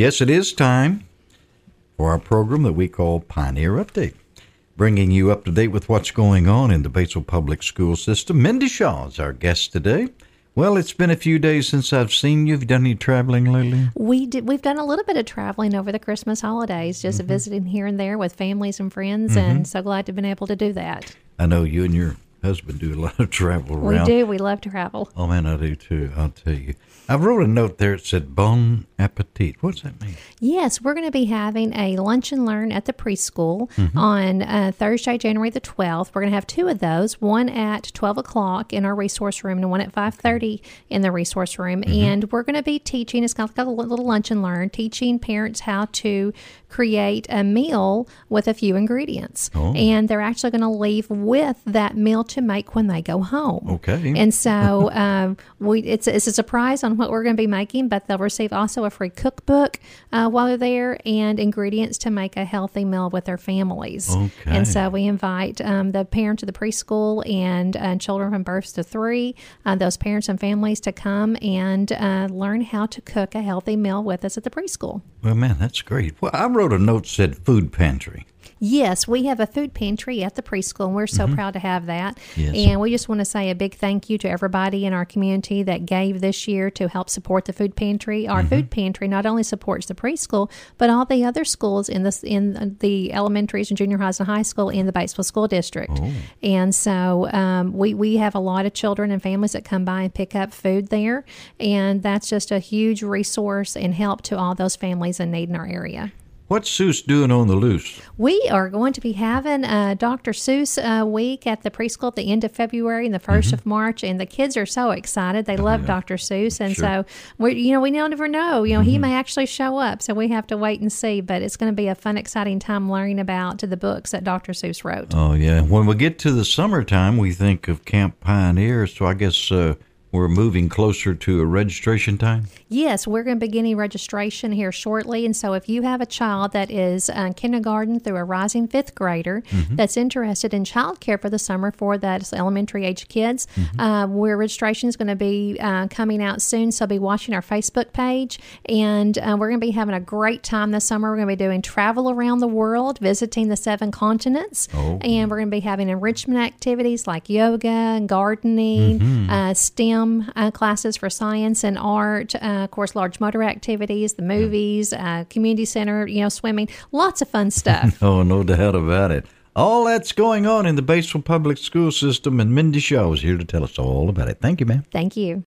Yes, it is time for our program that we call Pioneer Update, bringing you up to date with what's going on in the Batesville Public School System. Mindy Shaw is our guest today. Well, it's been a few days since I've seen you. Have you done any traveling lately? We did. We've done a little bit of traveling over the Christmas holidays, just mm-hmm. visiting here and there with families and friends, mm-hmm. and so glad to have been able to do that. I know you and your husband do a lot of travel around. We do. We love to travel. Oh man, I do too. I'll tell you. I wrote a note there. It said "Bon appetit." What's that mean? Yes, we're going to be having a lunch and learn at the preschool mm-hmm. on uh, Thursday, January the twelfth. We're going to have two of those: one at twelve o'clock in our resource room, and one at five thirty in the resource room. Mm-hmm. And we're going to be teaching. It's kind of like a little lunch and learn, teaching parents how to create a meal with a few ingredients, oh. and they're actually going to leave with that meal to make when they go home. Okay. And so um, we it's it's a surprise on what we're going to be making, but they'll receive also a free cookbook uh, while they're there and ingredients to make a healthy meal with their families. Okay. And so we invite um, the parents of the preschool and uh, children from birth to three, uh, those parents and families to come and uh, learn how to cook a healthy meal with us at the preschool. Well, man, that's great. Well, I wrote a note said food pantry. Yes, we have a food pantry at the preschool, and we're so mm-hmm. proud to have that. Yes. And we just want to say a big thank you to everybody in our community that gave this year to help support the food pantry. Our mm-hmm. food pantry not only supports the preschool, but all the other schools in the in the elementaries and junior highs and high school in the Batesville School District. Oh. And so um, we we have a lot of children and families that come by and pick up food there, and that's just a huge resource and help to all those families in need in our area. What's Seuss doing on the loose? We are going to be having a Dr. Seuss uh, week at the preschool at the end of February and the 1st mm-hmm. of March, and the kids are so excited. They oh, love yeah. Dr. Seuss, and sure. so we, you know, we never know. You know, mm-hmm. he may actually show up, so we have to wait and see. But it's going to be a fun, exciting time learning about the books that Dr. Seuss wrote. Oh yeah, when we get to the summertime, we think of Camp Pioneer. So I guess. Uh, we're moving closer to a registration time? Yes, we're going to be beginning registration here shortly. And so, if you have a child that is uh, kindergarten through a rising fifth grader mm-hmm. that's interested in childcare for the summer for that elementary age kids, mm-hmm. uh, where registration is going to be uh, coming out soon. So, be watching our Facebook page. And uh, we're going to be having a great time this summer. We're going to be doing travel around the world, visiting the seven continents. Oh. And we're going to be having enrichment activities like yoga and gardening, mm-hmm. Uh, STEM STEM uh, classes for science and art, uh, of course, large motor activities, the movies, uh, community center, you know, swimming, lots of fun stuff. oh, no doubt about it. All that's going on in the Batesville Public School System, and Mindy Shaw is here to tell us all about it. Thank you, ma'am. Thank you.